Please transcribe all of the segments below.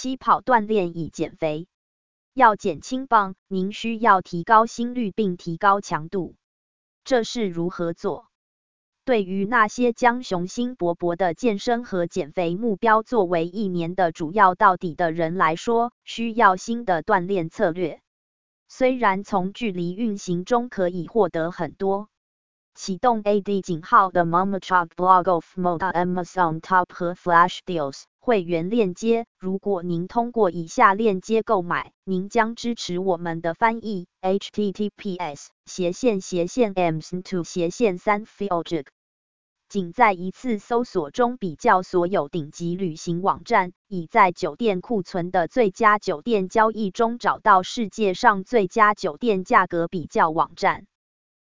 七跑锻炼以减肥。要减轻磅，您需要提高心率并提高强度。这是如何做？对于那些将雄心勃勃的健身和减肥目标作为一年的主要到底的人来说，需要新的锻炼策略。虽然从距离运行中可以获得很多。启动 AD 井号的 Mama Chalk Blog of Moda Amazon Top 和 Flash Deals 会员链接。如果您通过以下链接购买，您将支持我们的翻译。https 斜线斜线 ms2 斜线三 fiojig。仅在一次搜索中比较所有顶级旅行网站，以在酒店库存的最佳酒店交易中找到世界上最佳酒店价格比较网站。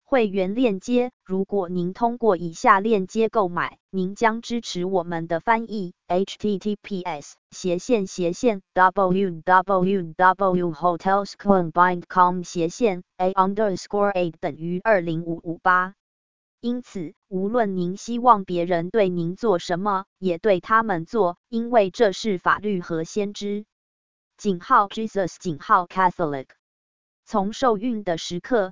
会员链接，如果您通过以下链接购买，您将支持我们的翻译。https 斜线斜线 www.hotelscombined.com 斜线 a underscore eight 等于二零五五八。因此，无论您希望别人对您做什么，也对他们做，因为这是法律和先知。井号 Jesus 井号 Catholic 从受孕的时刻。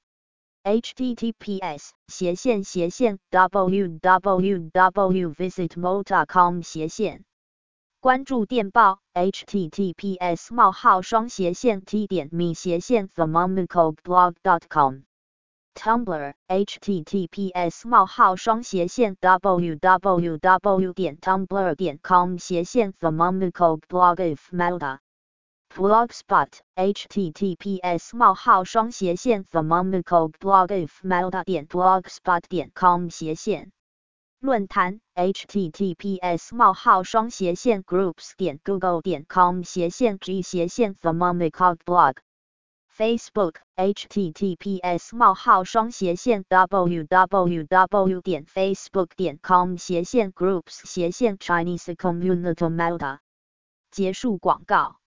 Https 斜线斜线 www.visitmo.com 斜线关注电报 https 冒号双斜线 t 点 me 斜线 themomicalblog.com Tumblr https 冒号双斜线 www 点 tumblr 点 com 斜线 themomicalblog if melda Blogspot https: 冒号双斜线 thermomicalblog 点 blogspot 点 com 斜线论坛 https: 冒号双斜线 groups 点 google 点 com 斜线 g 斜线 the m o m i c a l blog Facebook https: 冒号双斜线 www 点 facebook 点 com 斜线 groups 斜线 Chinese Community Melda 结束广告。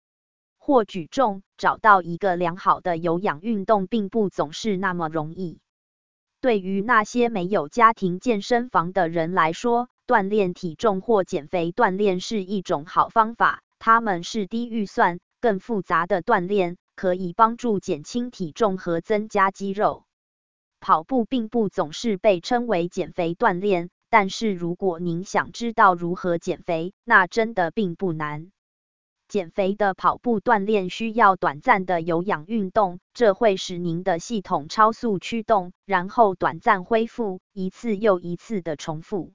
或举重，找到一个良好的有氧运动并不总是那么容易。对于那些没有家庭健身房的人来说，锻炼体重或减肥锻炼是一种好方法。它们是低预算、更复杂的锻炼，可以帮助减轻体重和增加肌肉。跑步并不总是被称为减肥锻炼，但是如果您想知道如何减肥，那真的并不难。减肥的跑步锻炼需要短暂的有氧运动，这会使您的系统超速驱动，然后短暂恢复，一次又一次的重复。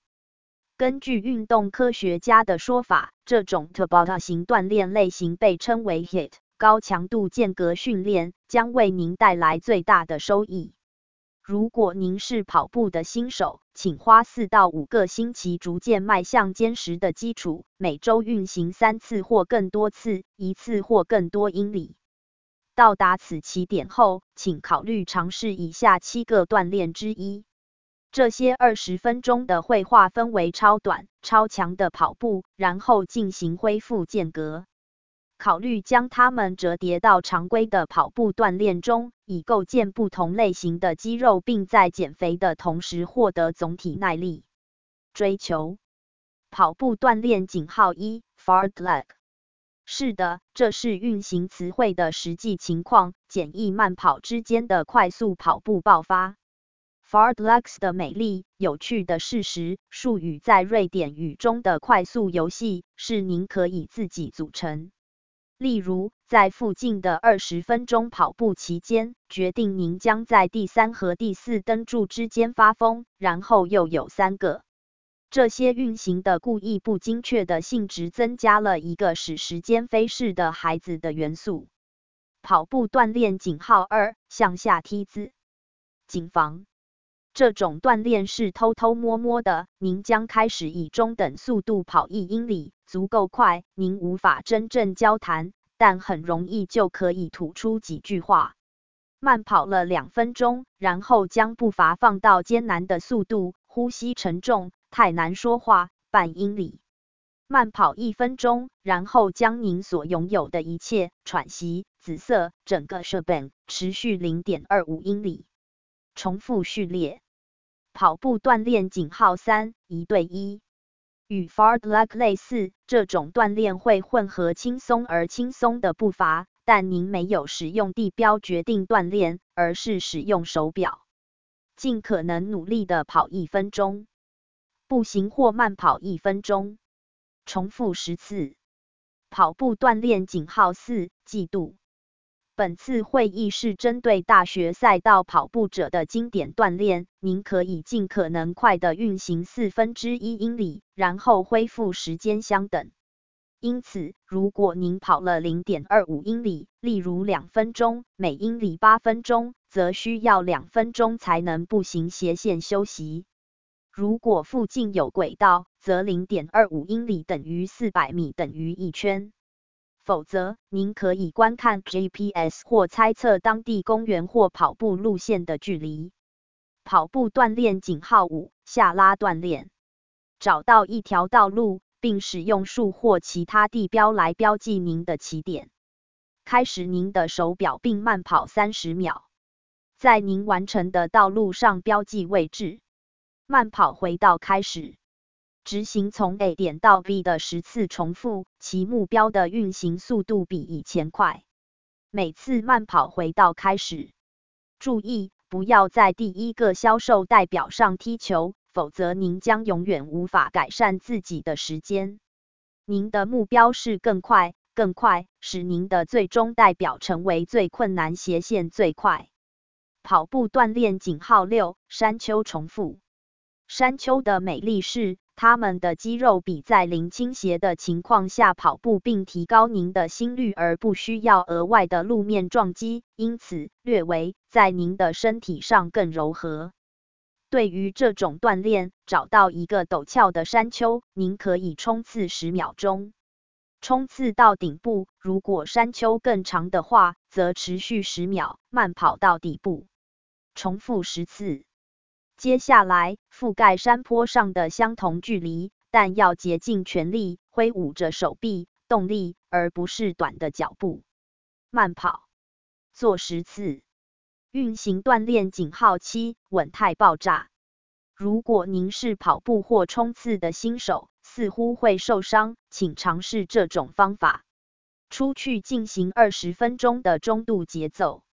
根据运动科学家的说法，这种 Tabata 型锻炼类型被称为 HIIT 高强度间隔训练，将为您带来最大的收益。如果您是跑步的新手，请花四到五个星期逐渐迈向坚实的基础，每周运行三次或更多次，一次或更多英里。到达此起点后，请考虑尝试以下七个锻炼之一。这些二十分钟的会划分为超短、超强的跑步，然后进行恢复间隔。考虑将它们折叠到常规的跑步锻炼中，以构建不同类型的肌肉，并在减肥的同时获得总体耐力。追求跑步锻炼井号一 fartlek。是的，这是运行词汇的实际情况，简易慢跑之间的快速跑步爆发。fartleks 的美丽、有趣的事实，术语在瑞典语中的快速游戏，是您可以自己组成。例如，在附近的二十分钟跑步期间，决定您将在第三和第四灯柱之间发疯，然后又有三个。这些运行的故意不精确的性质，增加了一个使时间飞逝的孩子的元素。跑步锻炼井号二向下梯子。谨防，这种锻炼是偷偷摸摸的。您将开始以中等速度跑一英里。足够快，您无法真正交谈，但很容易就可以吐出几句话。慢跑了两分钟，然后将步伐放到艰难的速度，呼吸沉重，太难说话。半英里。慢跑一分钟，然后将您所拥有的一切喘息。紫色，整个设备持续零点二五英里。重复序列。跑步锻炼井号三，一对一。与 fartlek 类似，这种锻炼会混合轻松而轻松的步伐，但您没有使用地标决定锻炼，而是使用手表。尽可能努力的跑一分钟，步行或慢跑一分钟，重复十次。跑步锻炼井号四，季度。本次会议是针对大学赛道跑步者的经典锻炼。您可以尽可能快的运行四分之一英里，然后恢复时间相等。因此，如果您跑了零点二五英里，例如两分钟，每英里八分钟，则需要两分钟才能步行斜线休息。如果附近有轨道，则零点二五英里等于四百米，等于一圈。否则，您可以观看 GPS 或猜测当地公园或跑步路线的距离。跑步锻炼井号五下拉锻炼。找到一条道路，并使用树或其他地标来标记您的起点。开始您的手表并慢跑三十秒，在您完成的道路上标记位置。慢跑回到开始。执行从 A 点到 B 的十次重复，其目标的运行速度比以前快。每次慢跑回到开始。注意，不要在第一个销售代表上踢球，否则您将永远无法改善自己的时间。您的目标是更快、更快，使您的最终代表成为最困难斜线最快。跑步锻炼井号六山丘重复。山丘的美丽是。他们的肌肉比在零倾斜的情况下跑步，并提高您的心率，而不需要额外的路面撞击，因此略为在您的身体上更柔和。对于这种锻炼，找到一个陡峭的山丘，您可以冲刺十秒钟，冲刺到顶部。如果山丘更长的话，则持续十秒，慢跑到底部，重复十次。接下来，覆盖山坡上的相同距离，但要竭尽全力挥舞着手臂，动力，而不是短的脚步。慢跑，做十次。运行锻炼井号七，稳态爆炸。如果您是跑步或冲刺的新手，似乎会受伤，请尝试这种方法。出去进行二十分钟的中度节奏，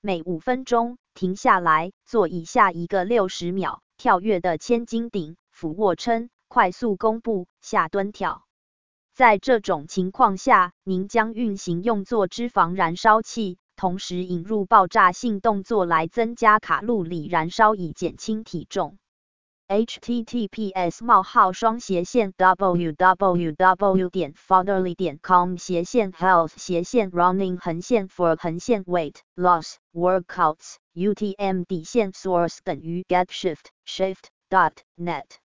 每五分钟。停下来，做以下一个六十秒跳跃的千斤顶、俯卧撑、快速弓步、下蹲跳。在这种情况下，您将运行用作脂肪燃烧器，同时引入爆炸性动作来增加卡路里燃烧，以减轻体重。https: 冒号双斜线 www. 点 fatherly. 点 com 斜线 health 斜线 running 横线 for 横线 weight loss workouts UTM 底线 source 等于 get shift shift dot net